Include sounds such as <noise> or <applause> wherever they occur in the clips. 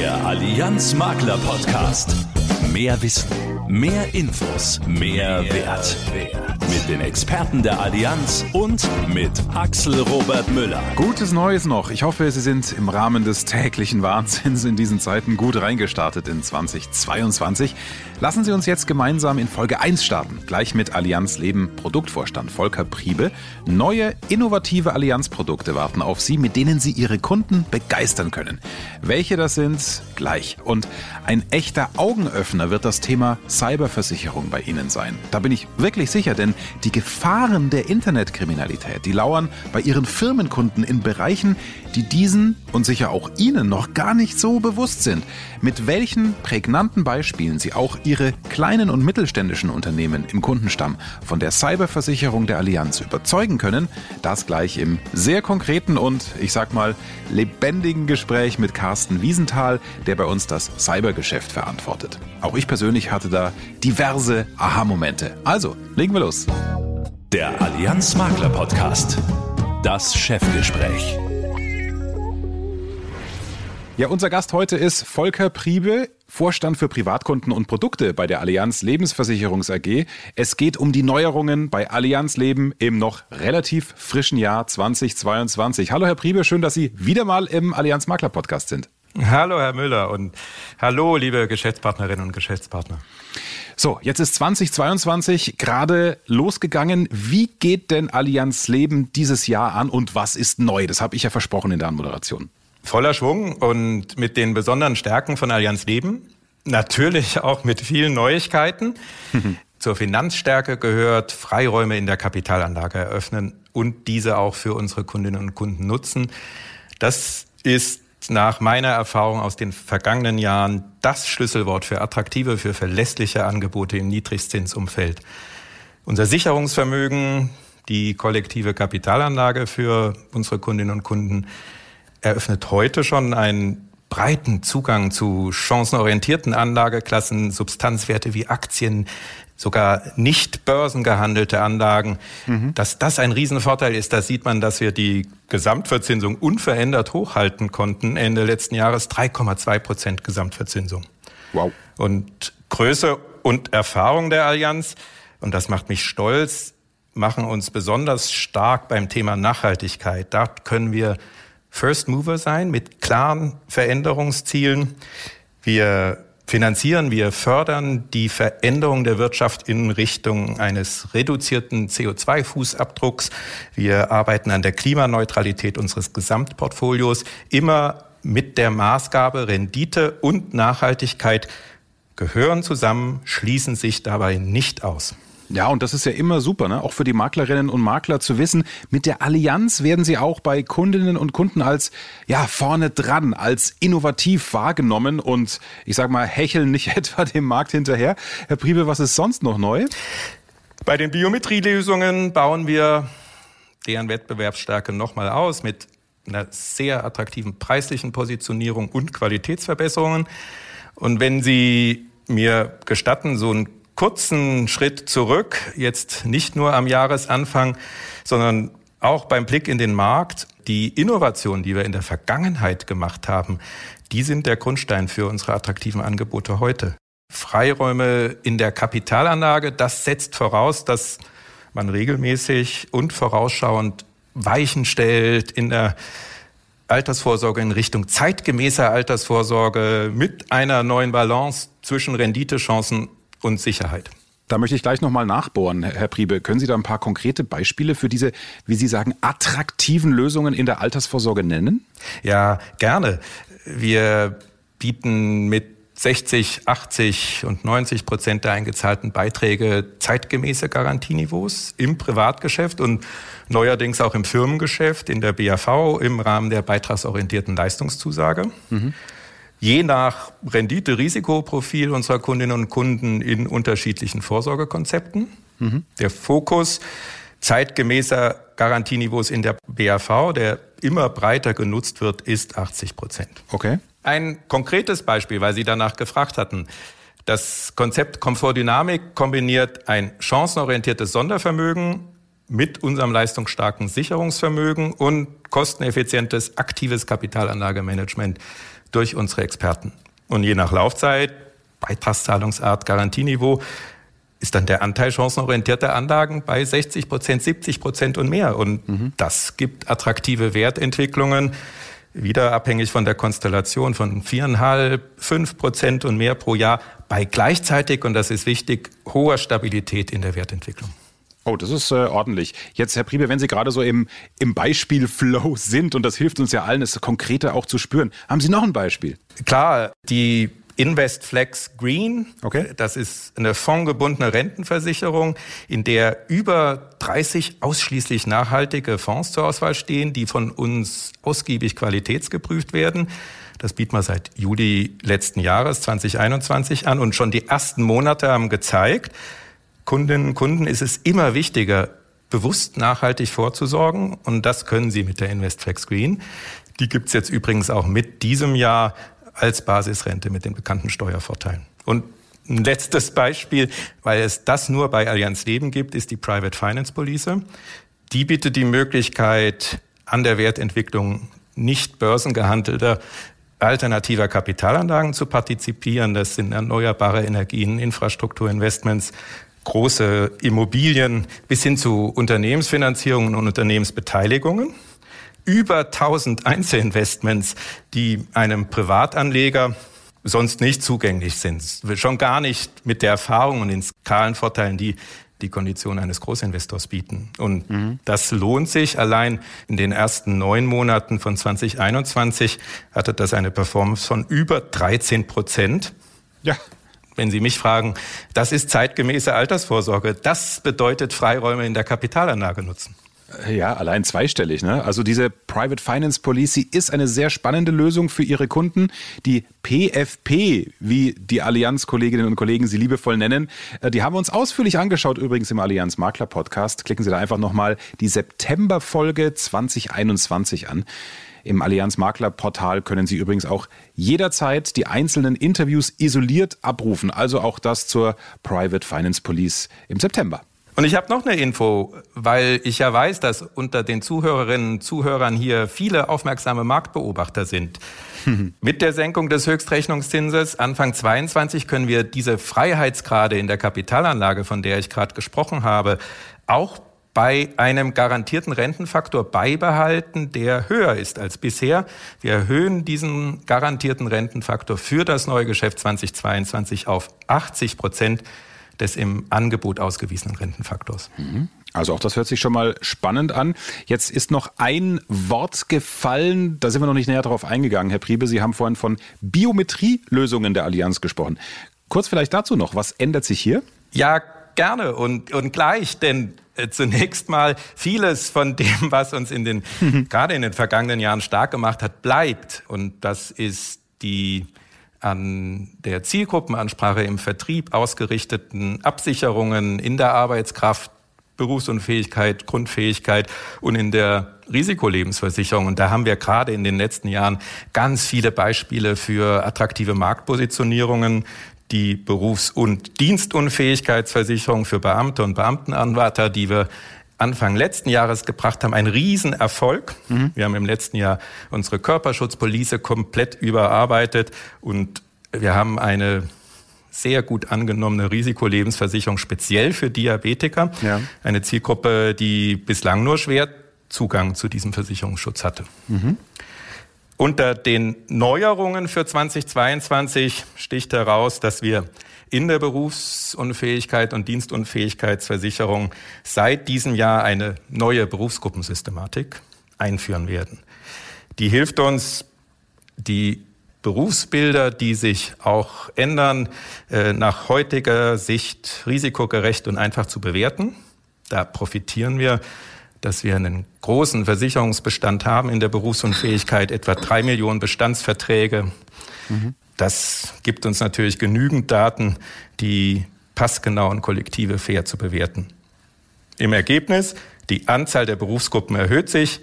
Der Allianz Makler Podcast. Mehr Wissen, mehr Infos, mehr, Wert. Mit den Experten der Allianz und mit Axel Robert Müller. Gutes Neues noch. Ich hoffe, Sie sind im Rahmen des täglichen Wahnsinns in diesen Zeiten gut reingestartet in 2022. Lassen Sie uns jetzt gemeinsam in Folge 1 starten. Gleich mit Allianz Leben Produktvorstand Volker Priebe. Neue, innovative Allianz-Produkte warten auf Sie, mit denen Sie Ihre Kunden begeistern können. Welche das sind, gleich. Und ein echter Augenöffner wird das Thema Cyberversicherung bei Ihnen sein. Da bin ich wirklich sicher, denn die Gefahren der Internetkriminalität, die lauern bei Ihren Firmenkunden in Bereichen, die diesen und sicher auch Ihnen noch gar nicht so bewusst sind. Mit welchen prägnanten Beispielen Sie auch Ihre kleinen und mittelständischen Unternehmen im Kundenstamm von der Cyberversicherung der Allianz überzeugen können, das gleich im sehr konkreten und, ich sag mal, lebendigen Gespräch mit Carsten Wiesenthal, der bei uns das Cybergeschäft verantwortet. Auch ich persönlich hatte da diverse Aha-Momente. Also, legen wir los. Der Allianz Makler Podcast. Das Chefgespräch. Ja, unser Gast heute ist Volker Priebe, Vorstand für Privatkunden und Produkte bei der Allianz Lebensversicherungs AG. Es geht um die Neuerungen bei Allianz Leben im noch relativ frischen Jahr 2022. Hallo Herr Priebe, schön, dass Sie wieder mal im Allianz Makler Podcast sind. Hallo Herr Müller und hallo liebe Geschäftspartnerinnen und Geschäftspartner. So, jetzt ist 2022 gerade losgegangen. Wie geht denn Allianz Leben dieses Jahr an und was ist neu? Das habe ich ja versprochen in der Anmoderation voller Schwung und mit den besonderen Stärken von Allianz Leben. Natürlich auch mit vielen Neuigkeiten. <laughs> Zur Finanzstärke gehört Freiräume in der Kapitalanlage eröffnen und diese auch für unsere Kundinnen und Kunden nutzen. Das ist nach meiner Erfahrung aus den vergangenen Jahren das Schlüsselwort für attraktive, für verlässliche Angebote im Niedrigzinsumfeld. Unser Sicherungsvermögen, die kollektive Kapitalanlage für unsere Kundinnen und Kunden, eröffnet heute schon einen breiten Zugang zu chancenorientierten Anlageklassen, Substanzwerte wie Aktien, sogar nicht börsengehandelte Anlagen. Mhm. Dass das ein Riesenvorteil ist, da sieht man, dass wir die Gesamtverzinsung unverändert hochhalten konnten. Ende letzten Jahres 3,2 Prozent Gesamtverzinsung. Wow. Und Größe und Erfahrung der Allianz, und das macht mich stolz, machen uns besonders stark beim Thema Nachhaltigkeit. Da können wir First Mover sein mit klaren Veränderungszielen. Wir finanzieren, wir fördern die Veränderung der Wirtschaft in Richtung eines reduzierten CO2-Fußabdrucks. Wir arbeiten an der Klimaneutralität unseres Gesamtportfolios, immer mit der Maßgabe Rendite und Nachhaltigkeit gehören zusammen, schließen sich dabei nicht aus. Ja, und das ist ja immer super, ne? auch für die Maklerinnen und Makler zu wissen, mit der Allianz werden sie auch bei Kundinnen und Kunden als ja vorne dran, als innovativ wahrgenommen und ich sag mal, hecheln nicht <laughs> etwa dem Markt hinterher. Herr Priebe, was ist sonst noch neu? Bei den Biometrielösungen bauen wir deren Wettbewerbsstärke nochmal aus mit einer sehr attraktiven preislichen Positionierung und Qualitätsverbesserungen. Und wenn Sie mir gestatten, so ein kurzen Schritt zurück, jetzt nicht nur am Jahresanfang, sondern auch beim Blick in den Markt. Die Innovationen, die wir in der Vergangenheit gemacht haben, die sind der Grundstein für unsere attraktiven Angebote heute. Freiräume in der Kapitalanlage, das setzt voraus, dass man regelmäßig und vorausschauend Weichen stellt in der Altersvorsorge in Richtung zeitgemäßer Altersvorsorge mit einer neuen Balance zwischen Renditechancen und Sicherheit. Da möchte ich gleich nochmal nachbohren, Herr Priebe. Können Sie da ein paar konkrete Beispiele für diese, wie Sie sagen, attraktiven Lösungen in der Altersvorsorge nennen? Ja, gerne. Wir bieten mit 60, 80 und 90 Prozent der eingezahlten Beiträge zeitgemäße Garantieniveaus im Privatgeschäft und neuerdings auch im Firmengeschäft, in der BAV im Rahmen der beitragsorientierten Leistungszusage. Mhm je nach Rendite-Risikoprofil unserer Kundinnen und Kunden in unterschiedlichen Vorsorgekonzepten. Mhm. Der Fokus zeitgemäßer Garantieniveaus in der BAV, der immer breiter genutzt wird, ist 80 Prozent. Okay. Ein konkretes Beispiel, weil Sie danach gefragt hatten. Das Konzept Komfortdynamik kombiniert ein chancenorientiertes Sondervermögen mit unserem leistungsstarken Sicherungsvermögen und kosteneffizientes aktives Kapitalanlagemanagement durch unsere Experten. Und je nach Laufzeit, Beitragszahlungsart, Garantieniveau, ist dann der Anteil chancenorientierter Anlagen bei 60 Prozent, 70 Prozent und mehr. Und mhm. das gibt attraktive Wertentwicklungen, wieder abhängig von der Konstellation von viereinhalb, fünf Prozent und mehr pro Jahr bei gleichzeitig, und das ist wichtig, hoher Stabilität in der Wertentwicklung. Oh, das ist äh, ordentlich. Jetzt, Herr Priebe, wenn Sie gerade so im, im Beispiel-Flow sind, und das hilft uns ja allen, es konkreter auch zu spüren, haben Sie noch ein Beispiel? Klar, die InvestFlex Green. Okay. Das ist eine fondgebundene Rentenversicherung, in der über 30 ausschließlich nachhaltige Fonds zur Auswahl stehen, die von uns ausgiebig qualitätsgeprüft werden. Das bieten wir seit Juli letzten Jahres 2021 an und schon die ersten Monate haben gezeigt, Kundinnen und Kunden ist es immer wichtiger, bewusst nachhaltig vorzusorgen und das können sie mit der InvestFlex Green. Die gibt's jetzt übrigens auch mit diesem Jahr als Basisrente mit den bekannten Steuervorteilen. Und ein letztes Beispiel, weil es das nur bei Allianz Leben gibt, ist die Private Finance Police. Die bietet die Möglichkeit, an der Wertentwicklung nicht börsengehandelter alternativer Kapitalanlagen zu partizipieren. Das sind erneuerbare Energien, Infrastrukturinvestments, große Immobilien bis hin zu Unternehmensfinanzierungen und Unternehmensbeteiligungen über 1000 Einzelinvestments, die einem Privatanleger sonst nicht zugänglich sind. Schon gar nicht mit der Erfahrung und den Skalenvorteilen, die die Konditionen eines Großinvestors bieten. Und mhm. das lohnt sich. Allein in den ersten neun Monaten von 2021 hatte das eine Performance von über 13 Prozent. Ja. Wenn Sie mich fragen, das ist zeitgemäße Altersvorsorge. Das bedeutet Freiräume in der Kapitalanlage nutzen. Ja, allein zweistellig. Ne? Also diese Private Finance Policy ist eine sehr spannende Lösung für Ihre Kunden. Die PFP, wie die Allianz-Kolleginnen und Kollegen sie liebevoll nennen, äh, die haben wir uns ausführlich angeschaut, übrigens im Allianz Makler Podcast. Klicken Sie da einfach nochmal die September-Folge 2021 an. Im Allianz Makler Portal können Sie übrigens auch jederzeit die einzelnen Interviews isoliert abrufen. Also auch das zur Private Finance Police im September. Und ich habe noch eine Info, weil ich ja weiß, dass unter den Zuhörerinnen und Zuhörern hier viele aufmerksame Marktbeobachter sind. <laughs> Mit der Senkung des Höchstrechnungszinses Anfang 22 können wir diese Freiheitsgrade in der Kapitalanlage, von der ich gerade gesprochen habe, auch bei einem garantierten Rentenfaktor beibehalten, der höher ist als bisher. Wir erhöhen diesen garantierten Rentenfaktor für das neue Geschäft 2022 auf 80 Prozent des im Angebot ausgewiesenen Rentenfaktors. Mhm. Also auch das hört sich schon mal spannend an. Jetzt ist noch ein Wort gefallen, da sind wir noch nicht näher darauf eingegangen, Herr Priebe. Sie haben vorhin von Biometrielösungen der Allianz gesprochen. Kurz vielleicht dazu noch, was ändert sich hier? Ja, gerne und, und gleich, denn äh, zunächst mal vieles von dem, was uns in den, <laughs> gerade in den vergangenen Jahren stark gemacht hat, bleibt. Und das ist die an der Zielgruppenansprache im Vertrieb ausgerichteten Absicherungen in der Arbeitskraft, Berufsunfähigkeit, Grundfähigkeit und in der Risikolebensversicherung. Und da haben wir gerade in den letzten Jahren ganz viele Beispiele für attraktive Marktpositionierungen. Die Berufs- und Dienstunfähigkeitsversicherung für Beamte und Beamtenanwärter, die wir Anfang letzten Jahres gebracht haben, ein Riesenerfolg. Mhm. Wir haben im letzten Jahr unsere Körperschutzpolice komplett überarbeitet und wir haben eine sehr gut angenommene Risikolebensversicherung speziell für Diabetiker. Ja. Eine Zielgruppe, die bislang nur schwer Zugang zu diesem Versicherungsschutz hatte. Mhm. Unter den Neuerungen für 2022 sticht heraus, dass wir in der Berufsunfähigkeit und Dienstunfähigkeitsversicherung seit diesem Jahr eine neue Berufsgruppensystematik einführen werden. Die hilft uns, die Berufsbilder, die sich auch ändern, äh, nach heutiger Sicht risikogerecht und einfach zu bewerten. Da profitieren wir, dass wir einen großen Versicherungsbestand haben in der Berufsunfähigkeit, etwa drei Millionen Bestandsverträge. Mhm. Das gibt uns natürlich genügend Daten, die passgenauen Kollektive fair zu bewerten. Im Ergebnis, die Anzahl der Berufsgruppen erhöht sich,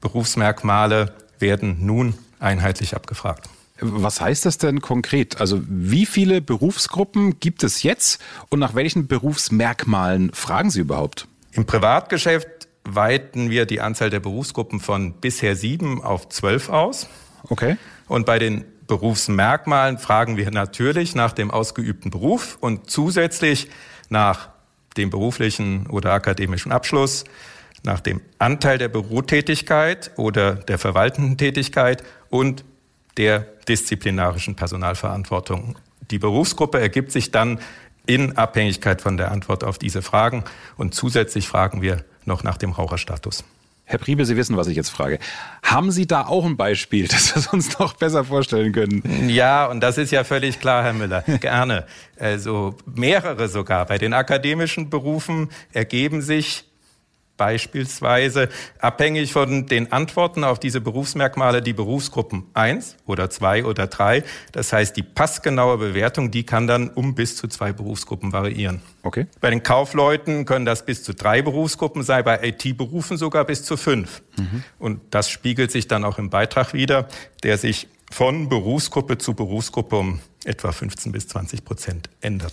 Berufsmerkmale werden nun einheitlich abgefragt. Was heißt das denn konkret? Also wie viele Berufsgruppen gibt es jetzt und nach welchen Berufsmerkmalen fragen Sie überhaupt? Im Privatgeschäft weiten wir die Anzahl der Berufsgruppen von bisher sieben auf zwölf aus. Okay. Und bei den Berufsmerkmalen fragen wir natürlich nach dem ausgeübten Beruf und zusätzlich nach dem beruflichen oder akademischen Abschluss, nach dem Anteil der Bürotätigkeit oder der verwaltenden Tätigkeit und der disziplinarischen Personalverantwortung. Die Berufsgruppe ergibt sich dann in Abhängigkeit von der Antwort auf diese Fragen und zusätzlich fragen wir noch nach dem Raucherstatus. Herr Priebe, Sie wissen, was ich jetzt frage. Haben Sie da auch ein Beispiel, <laughs> das wir uns noch besser vorstellen können? Ja, und das ist ja völlig klar, Herr Müller. <laughs> Gerne. Also mehrere sogar. Bei den akademischen Berufen ergeben sich beispielsweise abhängig von den Antworten auf diese Berufsmerkmale die Berufsgruppen eins oder zwei oder drei. Das heißt, die passgenaue Bewertung, die kann dann um bis zu zwei Berufsgruppen variieren. Okay. Bei den Kaufleuten können das bis zu drei Berufsgruppen sein, bei IT-Berufen sogar bis zu fünf. Mhm. Und das spiegelt sich dann auch im Beitrag wieder, der sich von Berufsgruppe zu Berufsgruppe um etwa 15 bis 20 Prozent ändert.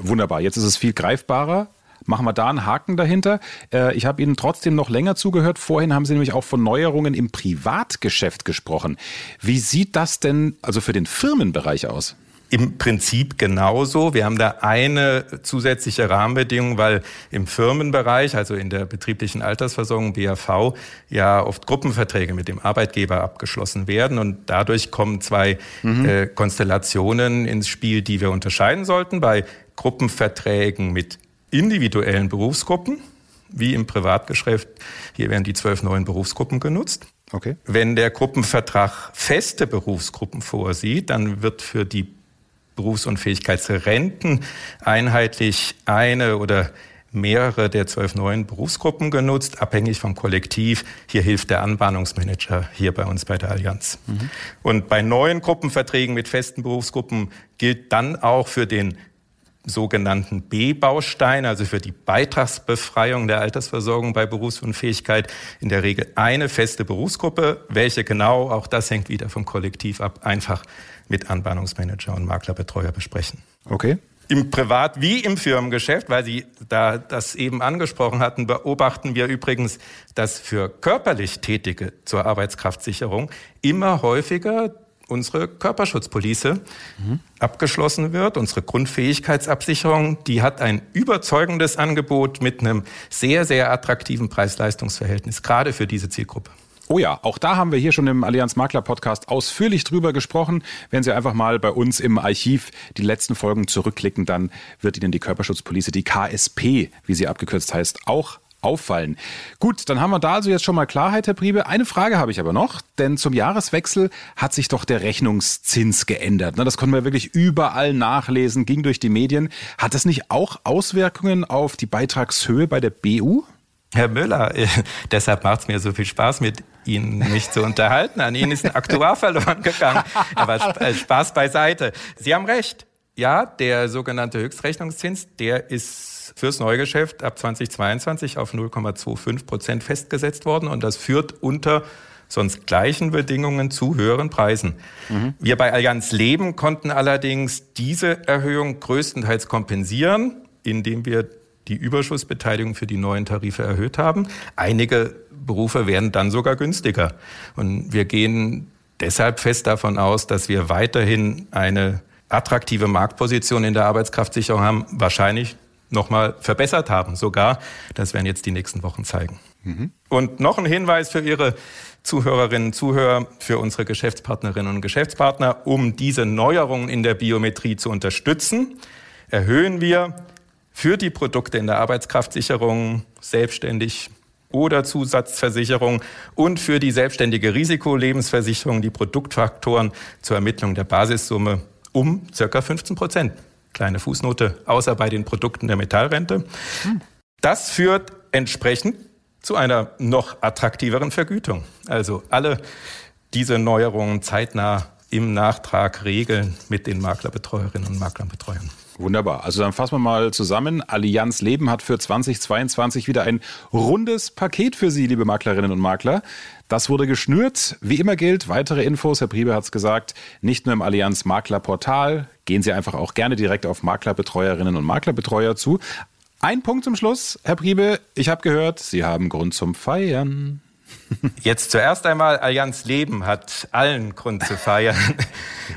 Wunderbar. Jetzt ist es viel greifbarer. Machen wir da einen Haken dahinter. Äh, ich habe Ihnen trotzdem noch länger zugehört. Vorhin haben Sie nämlich auch von Neuerungen im Privatgeschäft gesprochen. Wie sieht das denn also für den Firmenbereich aus? Im Prinzip genauso. Wir haben da eine zusätzliche Rahmenbedingung, weil im Firmenbereich, also in der betrieblichen Altersversorgung BAV, ja oft Gruppenverträge mit dem Arbeitgeber abgeschlossen werden. Und dadurch kommen zwei mhm. äh, Konstellationen ins Spiel, die wir unterscheiden sollten. Bei Gruppenverträgen mit individuellen Berufsgruppen, wie im Privatgeschäft. Hier werden die zwölf neuen Berufsgruppen genutzt. Okay. Wenn der Gruppenvertrag feste Berufsgruppen vorsieht, dann wird für die Berufsunfähigkeitsrenten einheitlich eine oder mehrere der zwölf neuen Berufsgruppen genutzt, abhängig vom Kollektiv. Hier hilft der Anbahnungsmanager hier bei uns bei der Allianz. Mhm. Und bei neuen Gruppenverträgen mit festen Berufsgruppen gilt dann auch für den sogenannten B-Bausteine, also für die Beitragsbefreiung der Altersversorgung bei Berufsunfähigkeit, in der Regel eine feste Berufsgruppe. Welche genau, auch das hängt wieder vom Kollektiv ab, einfach mit Anbahnungsmanager und Maklerbetreuer besprechen. Okay. Im Privat- wie im Firmengeschäft, weil Sie da das eben angesprochen hatten, beobachten wir übrigens, dass für körperlich Tätige zur Arbeitskraftsicherung immer häufiger unsere Körperschutzpolice mhm. abgeschlossen wird, unsere Grundfähigkeitsabsicherung, die hat ein überzeugendes Angebot mit einem sehr, sehr attraktiven Preis-Leistungs-Verhältnis, gerade für diese Zielgruppe. Oh ja, auch da haben wir hier schon im Allianz Makler Podcast ausführlich drüber gesprochen. Wenn Sie einfach mal bei uns im Archiv die letzten Folgen zurückklicken, dann wird Ihnen die Körperschutzpolice, die KSP, wie sie abgekürzt heißt, auch auffallen. Gut, dann haben wir da also jetzt schon mal Klarheit, Herr Priebe. Eine Frage habe ich aber noch, denn zum Jahreswechsel hat sich doch der Rechnungszins geändert. Das konnten wir wirklich überall nachlesen, ging durch die Medien. Hat das nicht auch Auswirkungen auf die Beitragshöhe bei der BU? Herr Müller, äh, deshalb macht es mir so viel Spaß, mit Ihnen mich zu unterhalten. An Ihnen ist ein Aktuar <laughs> verloren gegangen. Aber äh, Spaß beiseite. Sie haben recht. Ja, der sogenannte Höchstrechnungszins, der ist fürs Neugeschäft ab 2022 auf 0,25 Prozent festgesetzt worden und das führt unter sonst gleichen Bedingungen zu höheren Preisen. Mhm. Wir bei Allianz Leben konnten allerdings diese Erhöhung größtenteils kompensieren, indem wir die Überschussbeteiligung für die neuen Tarife erhöht haben. Einige Berufe werden dann sogar günstiger. Und wir gehen deshalb fest davon aus, dass wir weiterhin eine attraktive Marktposition in der Arbeitskraftsicherung haben, wahrscheinlich nochmal verbessert haben sogar. Das werden jetzt die nächsten Wochen zeigen. Mhm. Und noch ein Hinweis für Ihre Zuhörerinnen und Zuhörer, für unsere Geschäftspartnerinnen und Geschäftspartner, um diese Neuerungen in der Biometrie zu unterstützen, erhöhen wir für die Produkte in der Arbeitskraftsicherung selbstständig oder Zusatzversicherung und für die selbstständige Risikolebensversicherung die Produktfaktoren zur Ermittlung der Basissumme um circa 15 Prozent kleine Fußnote, außer bei den Produkten der Metallrente. Das führt entsprechend zu einer noch attraktiveren Vergütung. Also alle diese Neuerungen zeitnah im Nachtrag regeln mit den Maklerbetreuerinnen und Maklerbetreuern. Wunderbar. Also dann fassen wir mal zusammen. Allianz Leben hat für 2022 wieder ein rundes Paket für Sie, liebe Maklerinnen und Makler. Das wurde geschnürt. Wie immer gilt, weitere Infos, Herr Priebe hat es gesagt, nicht nur im Allianz Makler Portal. Gehen Sie einfach auch gerne direkt auf Maklerbetreuerinnen und Maklerbetreuer zu. Ein Punkt zum Schluss, Herr Priebe. Ich habe gehört, Sie haben Grund zum Feiern. <laughs> Jetzt zuerst einmal, Allianz Leben hat allen Grund zu feiern.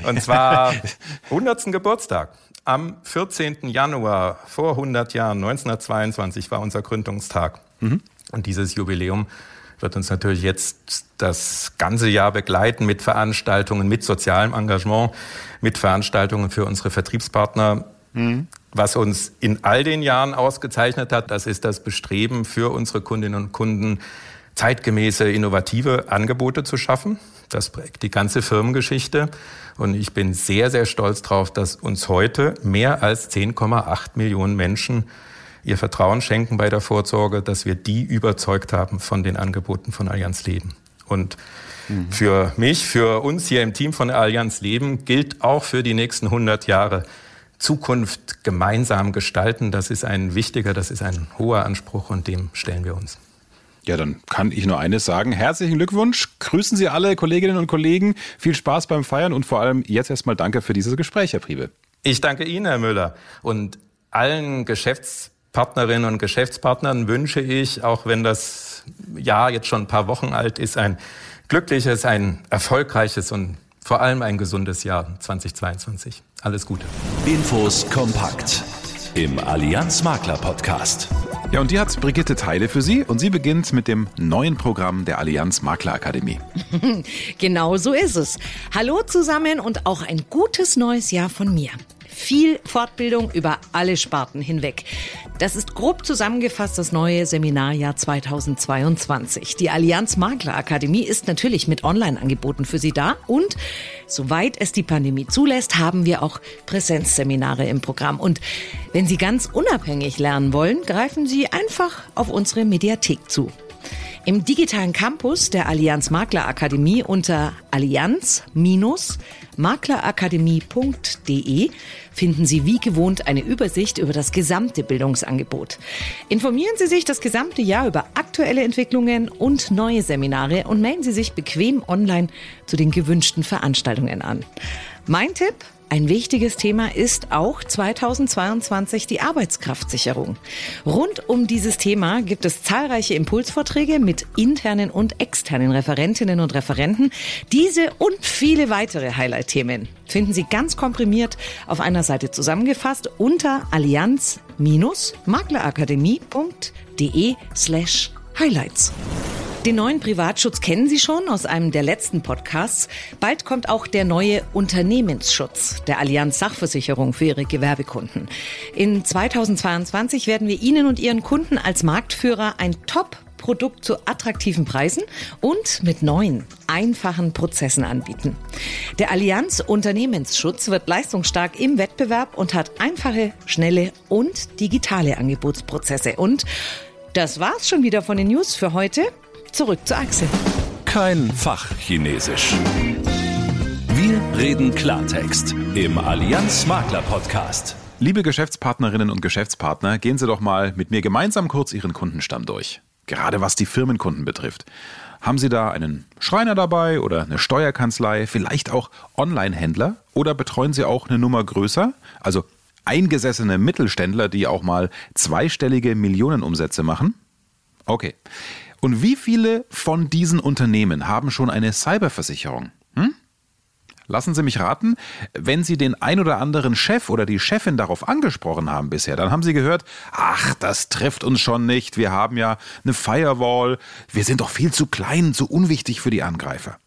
Und zwar <laughs> 100. Geburtstag. Am 14. Januar vor 100 Jahren, 1922, war unser Gründungstag. Mhm. Und dieses Jubiläum wird uns natürlich jetzt das ganze Jahr begleiten mit Veranstaltungen, mit sozialem Engagement, mit Veranstaltungen für unsere Vertriebspartner. Mhm. Was uns in all den Jahren ausgezeichnet hat, das ist das Bestreben für unsere Kundinnen und Kunden, zeitgemäße, innovative Angebote zu schaffen. Das prägt die ganze Firmengeschichte. Und ich bin sehr, sehr stolz darauf, dass uns heute mehr als 10,8 Millionen Menschen ihr Vertrauen schenken bei der Vorsorge, dass wir die überzeugt haben von den Angeboten von Allianz Leben. Und mhm. für mich, für uns hier im Team von Allianz Leben gilt auch für die nächsten 100 Jahre Zukunft gemeinsam gestalten. Das ist ein wichtiger, das ist ein hoher Anspruch und dem stellen wir uns. Ja, dann kann ich nur eines sagen. Herzlichen Glückwunsch. Grüßen Sie alle Kolleginnen und Kollegen. Viel Spaß beim Feiern und vor allem jetzt erstmal danke für dieses Gespräch, Herr Priebe. Ich danke Ihnen, Herr Müller. Und allen Geschäftspartnerinnen und Geschäftspartnern wünsche ich, auch wenn das Jahr jetzt schon ein paar Wochen alt ist, ein glückliches, ein erfolgreiches und vor allem ein gesundes Jahr 2022. Alles Gute. Infos kompakt im Allianz Makler Podcast. Ja, und die hat Brigitte Teile für Sie und sie beginnt mit dem neuen Programm der Allianz Makler Akademie. <laughs> genau so ist es. Hallo zusammen und auch ein gutes neues Jahr von mir viel Fortbildung über alle Sparten hinweg. Das ist grob zusammengefasst das neue Seminarjahr 2022. Die Allianz Makler Akademie ist natürlich mit Online-Angeboten für Sie da und soweit es die Pandemie zulässt, haben wir auch Präsenzseminare im Programm. Und wenn Sie ganz unabhängig lernen wollen, greifen Sie einfach auf unsere Mediathek zu. Im digitalen Campus der Allianz Makler Akademie unter allianz-maklerakademie.de finden Sie wie gewohnt eine Übersicht über das gesamte Bildungsangebot. Informieren Sie sich das gesamte Jahr über aktuelle Entwicklungen und neue Seminare und melden Sie sich bequem online zu den gewünschten Veranstaltungen an. Mein Tipp? Ein wichtiges Thema ist auch 2022 die Arbeitskraftsicherung. Rund um dieses Thema gibt es zahlreiche Impulsvorträge mit internen und externen Referentinnen und Referenten. Diese und viele weitere Highlight-Themen finden Sie ganz komprimiert auf einer Seite zusammengefasst unter allianz-maklerakademie.de slash highlights. Den neuen Privatschutz kennen Sie schon aus einem der letzten Podcasts. Bald kommt auch der neue Unternehmensschutz der Allianz Sachversicherung für Ihre Gewerbekunden. In 2022 werden wir Ihnen und Ihren Kunden als Marktführer ein Top Produkt zu attraktiven Preisen und mit neuen, einfachen Prozessen anbieten. Der Allianz Unternehmensschutz wird leistungsstark im Wettbewerb und hat einfache, schnelle und digitale Angebotsprozesse. Und das war's schon wieder von den News für heute. Zurück zu Axel. Kein Fachchinesisch. Wir reden Klartext im Allianz Makler Podcast. Liebe Geschäftspartnerinnen und Geschäftspartner, gehen Sie doch mal mit mir gemeinsam kurz Ihren Kundenstamm durch. Gerade was die Firmenkunden betrifft. Haben Sie da einen Schreiner dabei oder eine Steuerkanzlei, vielleicht auch Online-Händler oder betreuen Sie auch eine Nummer größer, also eingesessene Mittelständler, die auch mal zweistellige Millionenumsätze machen? Okay. Und wie viele von diesen Unternehmen haben schon eine Cyberversicherung? Hm? Lassen Sie mich raten, wenn Sie den ein oder anderen Chef oder die Chefin darauf angesprochen haben bisher, dann haben Sie gehört, ach, das trifft uns schon nicht, wir haben ja eine Firewall, wir sind doch viel zu klein, zu unwichtig für die Angreifer.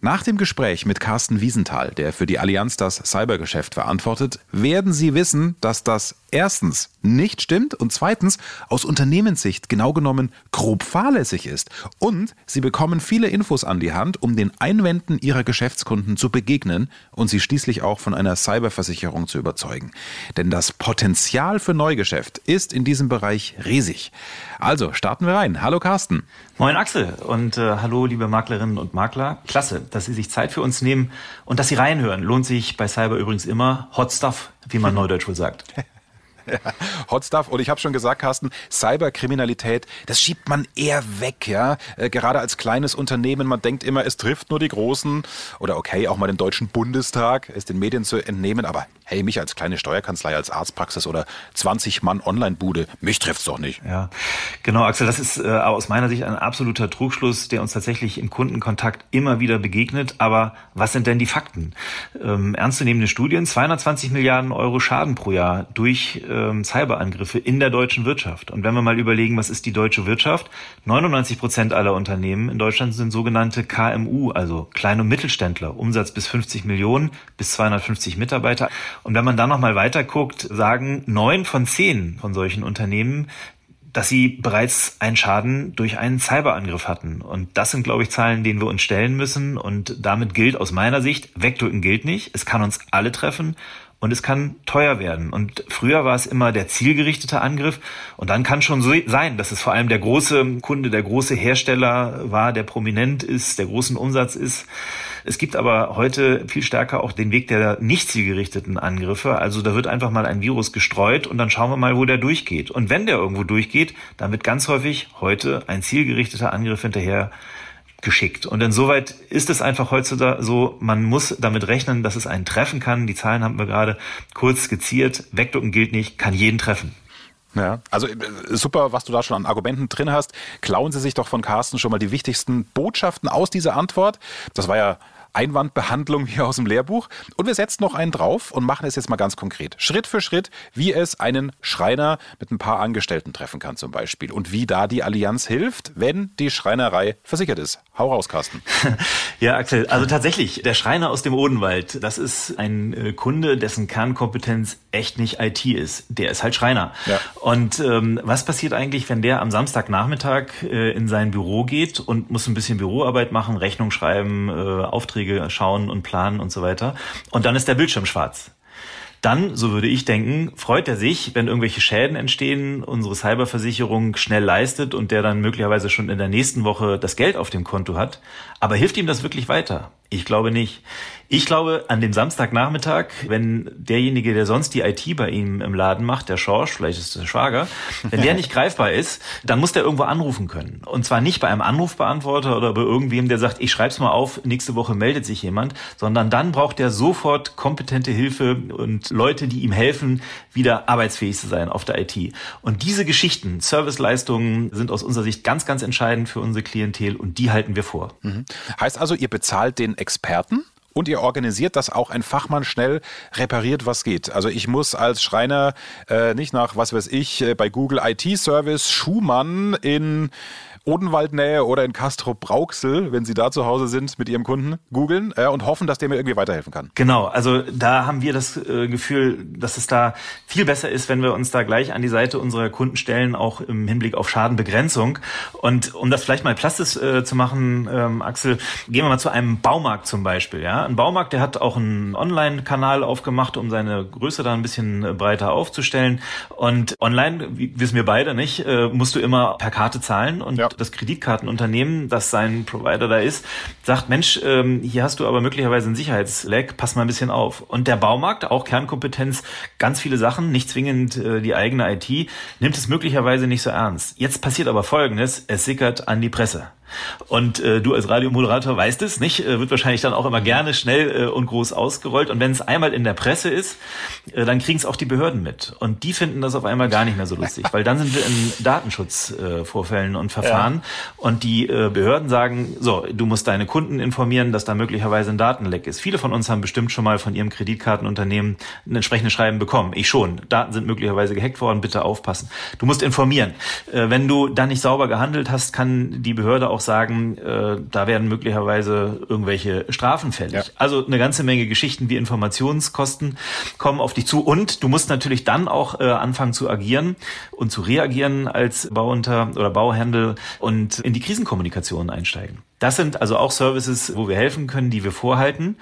Nach dem Gespräch mit Carsten Wiesenthal, der für die Allianz das Cybergeschäft verantwortet, werden Sie wissen, dass das erstens nicht stimmt und zweitens aus Unternehmenssicht genau genommen grob fahrlässig ist. Und Sie bekommen viele Infos an die Hand, um den Einwänden Ihrer Geschäftskunden zu begegnen und sie schließlich auch von einer Cyberversicherung zu überzeugen. Denn das Potenzial für Neugeschäft ist in diesem Bereich riesig. Also starten wir rein. Hallo Carsten. Moin Axel und äh, hallo liebe Maklerinnen und Makler. Klasse, dass Sie sich Zeit für uns nehmen und dass Sie reinhören. Lohnt sich bei Cyber übrigens immer. Hot Stuff, wie man neudeutsch wohl sagt. <laughs> <laughs> Hot Stuff. Und ich habe schon gesagt, Carsten, Cyberkriminalität, das schiebt man eher weg, ja. Äh, gerade als kleines Unternehmen, man denkt immer, es trifft nur die Großen. Oder okay, auch mal den Deutschen Bundestag, ist den Medien zu entnehmen. Aber hey, mich als kleine Steuerkanzlei, als Arztpraxis oder 20 Mann Online-Bude, mich trifft's doch nicht. Ja, genau, Axel, das ist äh, aus meiner Sicht ein absoluter Trugschluss, der uns tatsächlich im Kundenkontakt immer wieder begegnet. Aber was sind denn die Fakten? Ähm, ernstzunehmende Studien, 220 Milliarden Euro Schaden pro Jahr durch ähm, Cyberangriffe in der deutschen Wirtschaft. Und wenn wir mal überlegen, was ist die deutsche Wirtschaft? 99 Prozent aller Unternehmen in Deutschland sind sogenannte KMU, also Klein- und Mittelständler, Umsatz bis 50 Millionen bis 250 Mitarbeiter. Und wenn man dann noch mal weiter guckt, sagen neun von zehn von solchen Unternehmen, dass sie bereits einen Schaden durch einen Cyberangriff hatten. Und das sind, glaube ich, Zahlen, denen wir uns stellen müssen. Und damit gilt aus meiner Sicht, wegdrücken gilt nicht. Es kann uns alle treffen und es kann teuer werden. Und früher war es immer der zielgerichtete Angriff. Und dann kann schon so sein, dass es vor allem der große Kunde, der große Hersteller war, der prominent ist, der großen Umsatz ist. Es gibt aber heute viel stärker auch den Weg der nicht zielgerichteten Angriffe. Also da wird einfach mal ein Virus gestreut und dann schauen wir mal, wo der durchgeht. Und wenn der irgendwo durchgeht, dann wird ganz häufig heute ein zielgerichteter Angriff hinterher geschickt. Und insoweit ist es einfach heutzutage so, man muss damit rechnen, dass es einen treffen kann. Die Zahlen haben wir gerade kurz skizziert. Wegducken gilt nicht, kann jeden treffen. Ja, also äh, super, was du da schon an Argumenten drin hast. Klauen Sie sich doch von Carsten schon mal die wichtigsten Botschaften aus dieser Antwort. Das war ja Einwandbehandlung hier aus dem Lehrbuch. Und wir setzen noch einen drauf und machen es jetzt mal ganz konkret. Schritt für Schritt, wie es einen Schreiner mit ein paar Angestellten treffen kann zum Beispiel. Und wie da die Allianz hilft, wenn die Schreinerei versichert ist. Hau raus, Carsten. <laughs> ja, Axel, also tatsächlich, der Schreiner aus dem Odenwald, das ist ein äh, Kunde, dessen Kernkompetenz echt nicht IT ist. Der ist halt Schreiner. Ja. Und ähm, was passiert eigentlich, wenn der am Samstagnachmittag äh, in sein Büro geht und muss ein bisschen Büroarbeit machen, Rechnung schreiben, äh, Aufträge Aufträge schauen und planen und so weiter. Und dann ist der Bildschirm schwarz. Dann, so würde ich denken, freut er sich, wenn irgendwelche Schäden entstehen, unsere Cyberversicherung schnell leistet und der dann möglicherweise schon in der nächsten Woche das Geld auf dem Konto hat. Aber hilft ihm das wirklich weiter? Ich glaube nicht. Ich glaube, an dem Samstagnachmittag, wenn derjenige, der sonst die IT bei ihm im Laden macht, der Schorsch, vielleicht ist es der Schwager, wenn der <laughs> nicht greifbar ist, dann muss der irgendwo anrufen können. Und zwar nicht bei einem Anrufbeantworter oder bei irgendwem, der sagt, ich schreib's mal auf, nächste Woche meldet sich jemand, sondern dann braucht er sofort kompetente Hilfe und Leute, die ihm helfen, wieder arbeitsfähig zu sein auf der IT. Und diese Geschichten, Serviceleistungen sind aus unserer Sicht ganz, ganz entscheidend für unsere Klientel und die halten wir vor. Mhm. Heißt also, ihr bezahlt den Experten? Und ihr organisiert, dass auch ein Fachmann schnell repariert, was geht. Also ich muss als Schreiner äh, nicht nach, was weiß ich, äh, bei Google IT-Service Schumann in Odenwaldnähe oder in Castro Brauxel, wenn Sie da zu Hause sind mit Ihrem Kunden, googeln äh, und hoffen, dass der mir irgendwie weiterhelfen kann. Genau, also da haben wir das äh, Gefühl, dass es da viel besser ist, wenn wir uns da gleich an die Seite unserer Kunden stellen, auch im Hinblick auf Schadenbegrenzung. Und um das vielleicht mal plastisch äh, zu machen, ähm, Axel, gehen wir mal zu einem Baumarkt zum Beispiel. Ja, ein Baumarkt, der hat auch einen Online-Kanal aufgemacht, um seine Größe da ein bisschen äh, breiter aufzustellen. Und online, wie, wissen wir beide nicht, äh, musst du immer per Karte zahlen und ja das Kreditkartenunternehmen, das sein Provider da ist, sagt, Mensch, ähm, hier hast du aber möglicherweise ein Sicherheitsleck, pass mal ein bisschen auf. Und der Baumarkt, auch Kernkompetenz, ganz viele Sachen, nicht zwingend äh, die eigene IT, nimmt es möglicherweise nicht so ernst. Jetzt passiert aber Folgendes, es sickert an die Presse. Und äh, du als Radiomoderator weißt es, nicht? Äh, wird wahrscheinlich dann auch immer gerne schnell äh, und groß ausgerollt. Und wenn es einmal in der Presse ist, äh, dann kriegen es auch die Behörden mit. Und die finden das auf einmal gar nicht mehr so lustig, weil dann sind wir in Datenschutzvorfällen äh, und Verfahren. Ja. Und die äh, Behörden sagen, so, du musst deine Kunden informieren, dass da möglicherweise ein Datenleck ist. Viele von uns haben bestimmt schon mal von ihrem Kreditkartenunternehmen ein entsprechendes Schreiben bekommen. Ich schon. Daten sind möglicherweise gehackt worden, bitte aufpassen. Du musst informieren. Äh, wenn du dann nicht sauber gehandelt hast, kann die Behörde auch auch sagen, äh, da werden möglicherweise irgendwelche Strafen fällig. Ja. Also eine ganze Menge Geschichten wie Informationskosten kommen auf dich zu und du musst natürlich dann auch äh, anfangen zu agieren und zu reagieren als Bauunter oder Bauhandel und in die Krisenkommunikation einsteigen. Das sind also auch Services, wo wir helfen können, die wir vorhalten.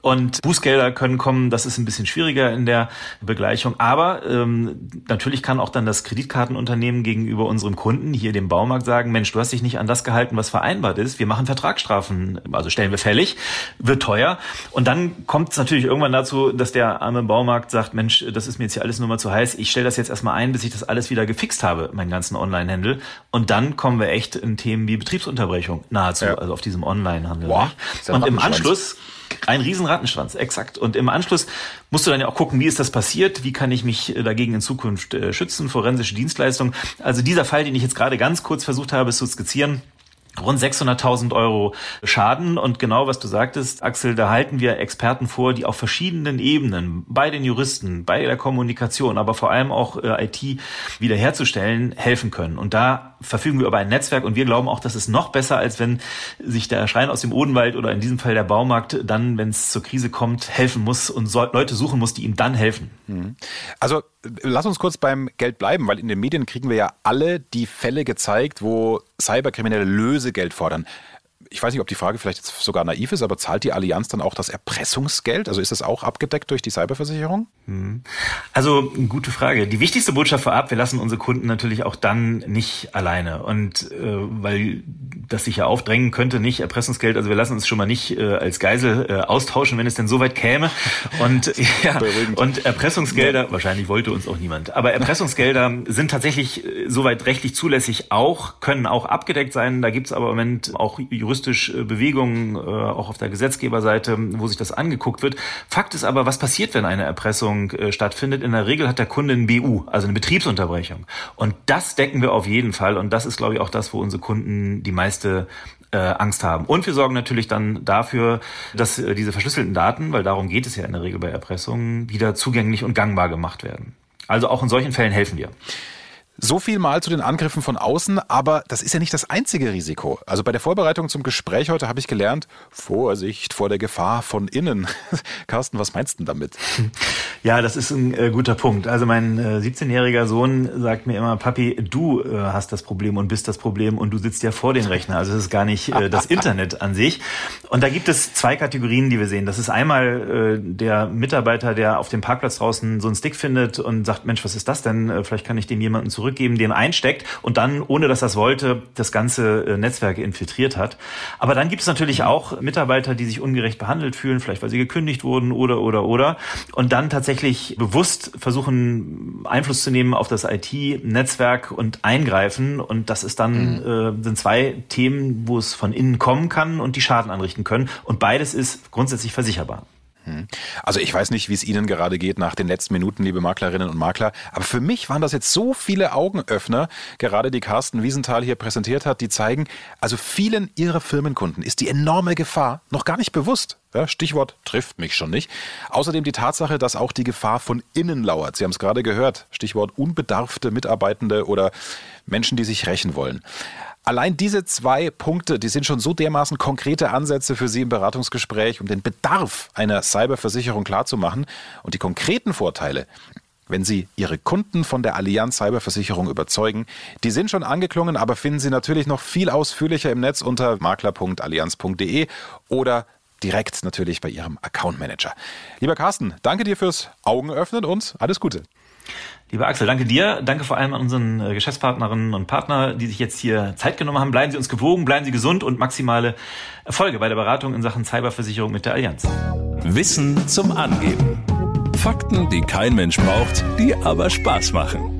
Und Bußgelder können kommen, das ist ein bisschen schwieriger in der Begleichung. Aber ähm, natürlich kann auch dann das Kreditkartenunternehmen gegenüber unserem Kunden, hier dem Baumarkt, sagen, Mensch, du hast dich nicht an das gehalten, was vereinbart ist. Wir machen Vertragsstrafen, also stellen wir fällig, wird teuer. Und dann kommt es natürlich irgendwann dazu, dass der arme Baumarkt sagt, Mensch, das ist mir jetzt hier alles nur mal zu heiß. Ich stelle das jetzt erstmal ein, bis ich das alles wieder gefixt habe, meinen ganzen Online-Handel. Und dann kommen wir echt in Themen wie Betriebsunterbrechung nahezu. Ja also auf diesem Online-Handel. Boah, und im Anschluss ein riesen Rattenschwanz, exakt. Und im Anschluss musst du dann ja auch gucken, wie ist das passiert, wie kann ich mich äh, dagegen in Zukunft äh, schützen, forensische Dienstleistungen. Also dieser Fall, den ich jetzt gerade ganz kurz versucht habe zu skizzieren, rund 600.000 Euro Schaden. Und genau was du sagtest, Axel, da halten wir Experten vor, die auf verschiedenen Ebenen, bei den Juristen, bei der Kommunikation, aber vor allem auch äh, IT wiederherzustellen, helfen können. Und da verfügen wir über ein Netzwerk und wir glauben auch, das ist noch besser, als wenn sich der Schrein aus dem Odenwald oder in diesem Fall der Baumarkt dann, wenn es zur Krise kommt, helfen muss und so Leute suchen muss, die ihm dann helfen. Mhm. Also lass uns kurz beim Geld bleiben, weil in den Medien kriegen wir ja alle die Fälle gezeigt, wo Cyberkriminelle Lösegeld fordern ich weiß nicht, ob die Frage vielleicht jetzt sogar naiv ist, aber zahlt die Allianz dann auch das Erpressungsgeld? Also ist das auch abgedeckt durch die Cyberversicherung? Hm. Also, gute Frage. Die wichtigste Botschaft vorab, wir lassen unsere Kunden natürlich auch dann nicht alleine. Und äh, weil das sich ja aufdrängen könnte, nicht Erpressungsgeld, also wir lassen uns schon mal nicht äh, als Geisel äh, austauschen, wenn es denn soweit käme. Und, <laughs> ja, und Erpressungsgelder, ja. wahrscheinlich wollte uns auch niemand, aber Erpressungsgelder sind tatsächlich äh, soweit rechtlich zulässig auch, können auch abgedeckt sein. Da gibt es aber im Moment auch juristisch juristisch äh, Bewegungen, äh, auch auf der Gesetzgeberseite, wo sich das angeguckt wird. Fakt ist aber, was passiert, wenn eine Erpressung äh, stattfindet? In der Regel hat der Kunde ein BU, also eine Betriebsunterbrechung. Und das decken wir auf jeden Fall. Und das ist, glaube ich, auch das, wo unsere Kunden die meiste Angst haben. Und wir sorgen natürlich dann dafür, dass diese verschlüsselten Daten, weil darum geht es ja in der Regel bei Erpressungen, wieder zugänglich und gangbar gemacht werden. Also auch in solchen Fällen helfen wir. So viel mal zu den Angriffen von außen, aber das ist ja nicht das einzige Risiko. Also bei der Vorbereitung zum Gespräch heute habe ich gelernt, Vorsicht vor der Gefahr von innen. <laughs> Carsten, was meinst du damit? Ja, das ist ein äh, guter Punkt. Also mein äh, 17-jähriger Sohn sagt mir immer, Papi, du äh, hast das Problem und bist das Problem und du sitzt ja vor den Rechner. Also es ist gar nicht äh, das <laughs> Internet an sich. Und da gibt es zwei Kategorien, die wir sehen. Das ist einmal äh, der Mitarbeiter, der auf dem Parkplatz draußen so einen Stick findet und sagt, Mensch, was ist das denn? Äh, vielleicht kann ich dem jemanden zurück zurückgeben, den einsteckt und dann, ohne dass das wollte, das ganze äh, Netzwerk infiltriert hat. Aber dann gibt es natürlich auch Mitarbeiter, die sich ungerecht behandelt fühlen, vielleicht weil sie gekündigt wurden oder, oder, oder. Und dann tatsächlich bewusst versuchen, Einfluss zu nehmen auf das IT-Netzwerk und eingreifen. Und das ist dann, mhm. äh, sind zwei Themen, wo es von innen kommen kann und die Schaden anrichten können. Und beides ist grundsätzlich versicherbar. Hm. Also ich weiß nicht, wie es Ihnen gerade geht nach den letzten Minuten, liebe Maklerinnen und Makler, aber für mich waren das jetzt so viele Augenöffner, gerade die Carsten Wiesenthal hier präsentiert hat, die zeigen, also vielen Ihrer Firmenkunden ist die enorme Gefahr noch gar nicht bewusst. Stichwort trifft mich schon nicht. Außerdem die Tatsache, dass auch die Gefahr von innen lauert. Sie haben es gerade gehört. Stichwort unbedarfte Mitarbeitende oder Menschen, die sich rächen wollen. Allein diese zwei Punkte, die sind schon so dermaßen konkrete Ansätze für Sie im Beratungsgespräch, um den Bedarf einer Cyberversicherung klarzumachen und die konkreten Vorteile, wenn Sie Ihre Kunden von der Allianz Cyberversicherung überzeugen, die sind schon angeklungen, aber finden Sie natürlich noch viel ausführlicher im Netz unter makler.allianz.de oder direkt natürlich bei Ihrem Account Manager. Lieber Carsten, danke dir fürs Augenöffnen und alles Gute. Lieber Axel, danke dir. Danke vor allem an unseren äh, Geschäftspartnerinnen und Partner, die sich jetzt hier Zeit genommen haben. Bleiben Sie uns gewogen, bleiben Sie gesund und maximale Erfolge bei der Beratung in Sachen Cyberversicherung mit der Allianz. Wissen zum Angeben. Fakten, die kein Mensch braucht, die aber Spaß machen.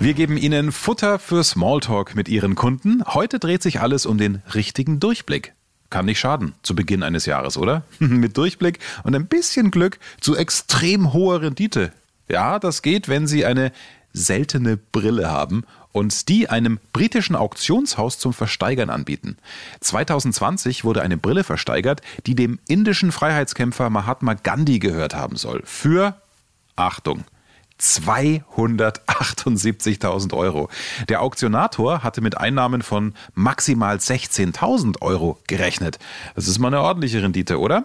Wir geben Ihnen Futter für Smalltalk mit Ihren Kunden. Heute dreht sich alles um den richtigen Durchblick. Kann nicht schaden zu Beginn eines Jahres, oder? <laughs> mit Durchblick und ein bisschen Glück zu extrem hoher Rendite ja, das geht, wenn Sie eine seltene Brille haben und die einem britischen Auktionshaus zum Versteigern anbieten. 2020 wurde eine Brille versteigert, die dem indischen Freiheitskämpfer Mahatma Gandhi gehört haben soll. Für, Achtung, 278.000 Euro. Der Auktionator hatte mit Einnahmen von maximal 16.000 Euro gerechnet. Das ist mal eine ordentliche Rendite, oder?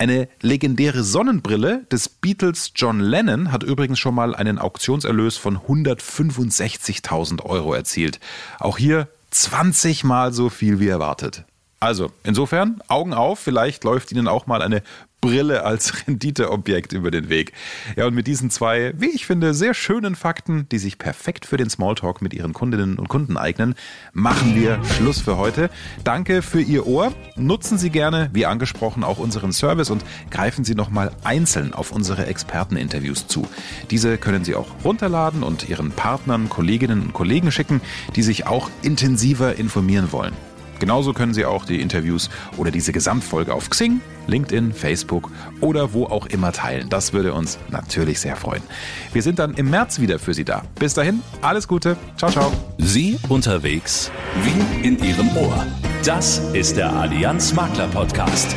Eine legendäre Sonnenbrille des Beatles John Lennon hat übrigens schon mal einen Auktionserlös von 165.000 Euro erzielt. Auch hier 20 Mal so viel wie erwartet. Also, insofern, Augen auf, vielleicht läuft Ihnen auch mal eine Brille als <laughs> Renditeobjekt über den Weg. Ja, und mit diesen zwei, wie ich finde, sehr schönen Fakten, die sich perfekt für den Smalltalk mit Ihren Kundinnen und Kunden eignen, machen wir Schluss für heute. Danke für Ihr Ohr. Nutzen Sie gerne, wie angesprochen, auch unseren Service und greifen Sie nochmal einzeln auf unsere Experteninterviews zu. Diese können Sie auch runterladen und Ihren Partnern, Kolleginnen und Kollegen schicken, die sich auch intensiver informieren wollen. Genauso können Sie auch die Interviews oder diese Gesamtfolge auf Xing, LinkedIn, Facebook oder wo auch immer teilen. Das würde uns natürlich sehr freuen. Wir sind dann im März wieder für Sie da. Bis dahin, alles Gute. Ciao, ciao. Sie unterwegs wie in Ihrem Ohr. Das ist der Allianz Makler Podcast.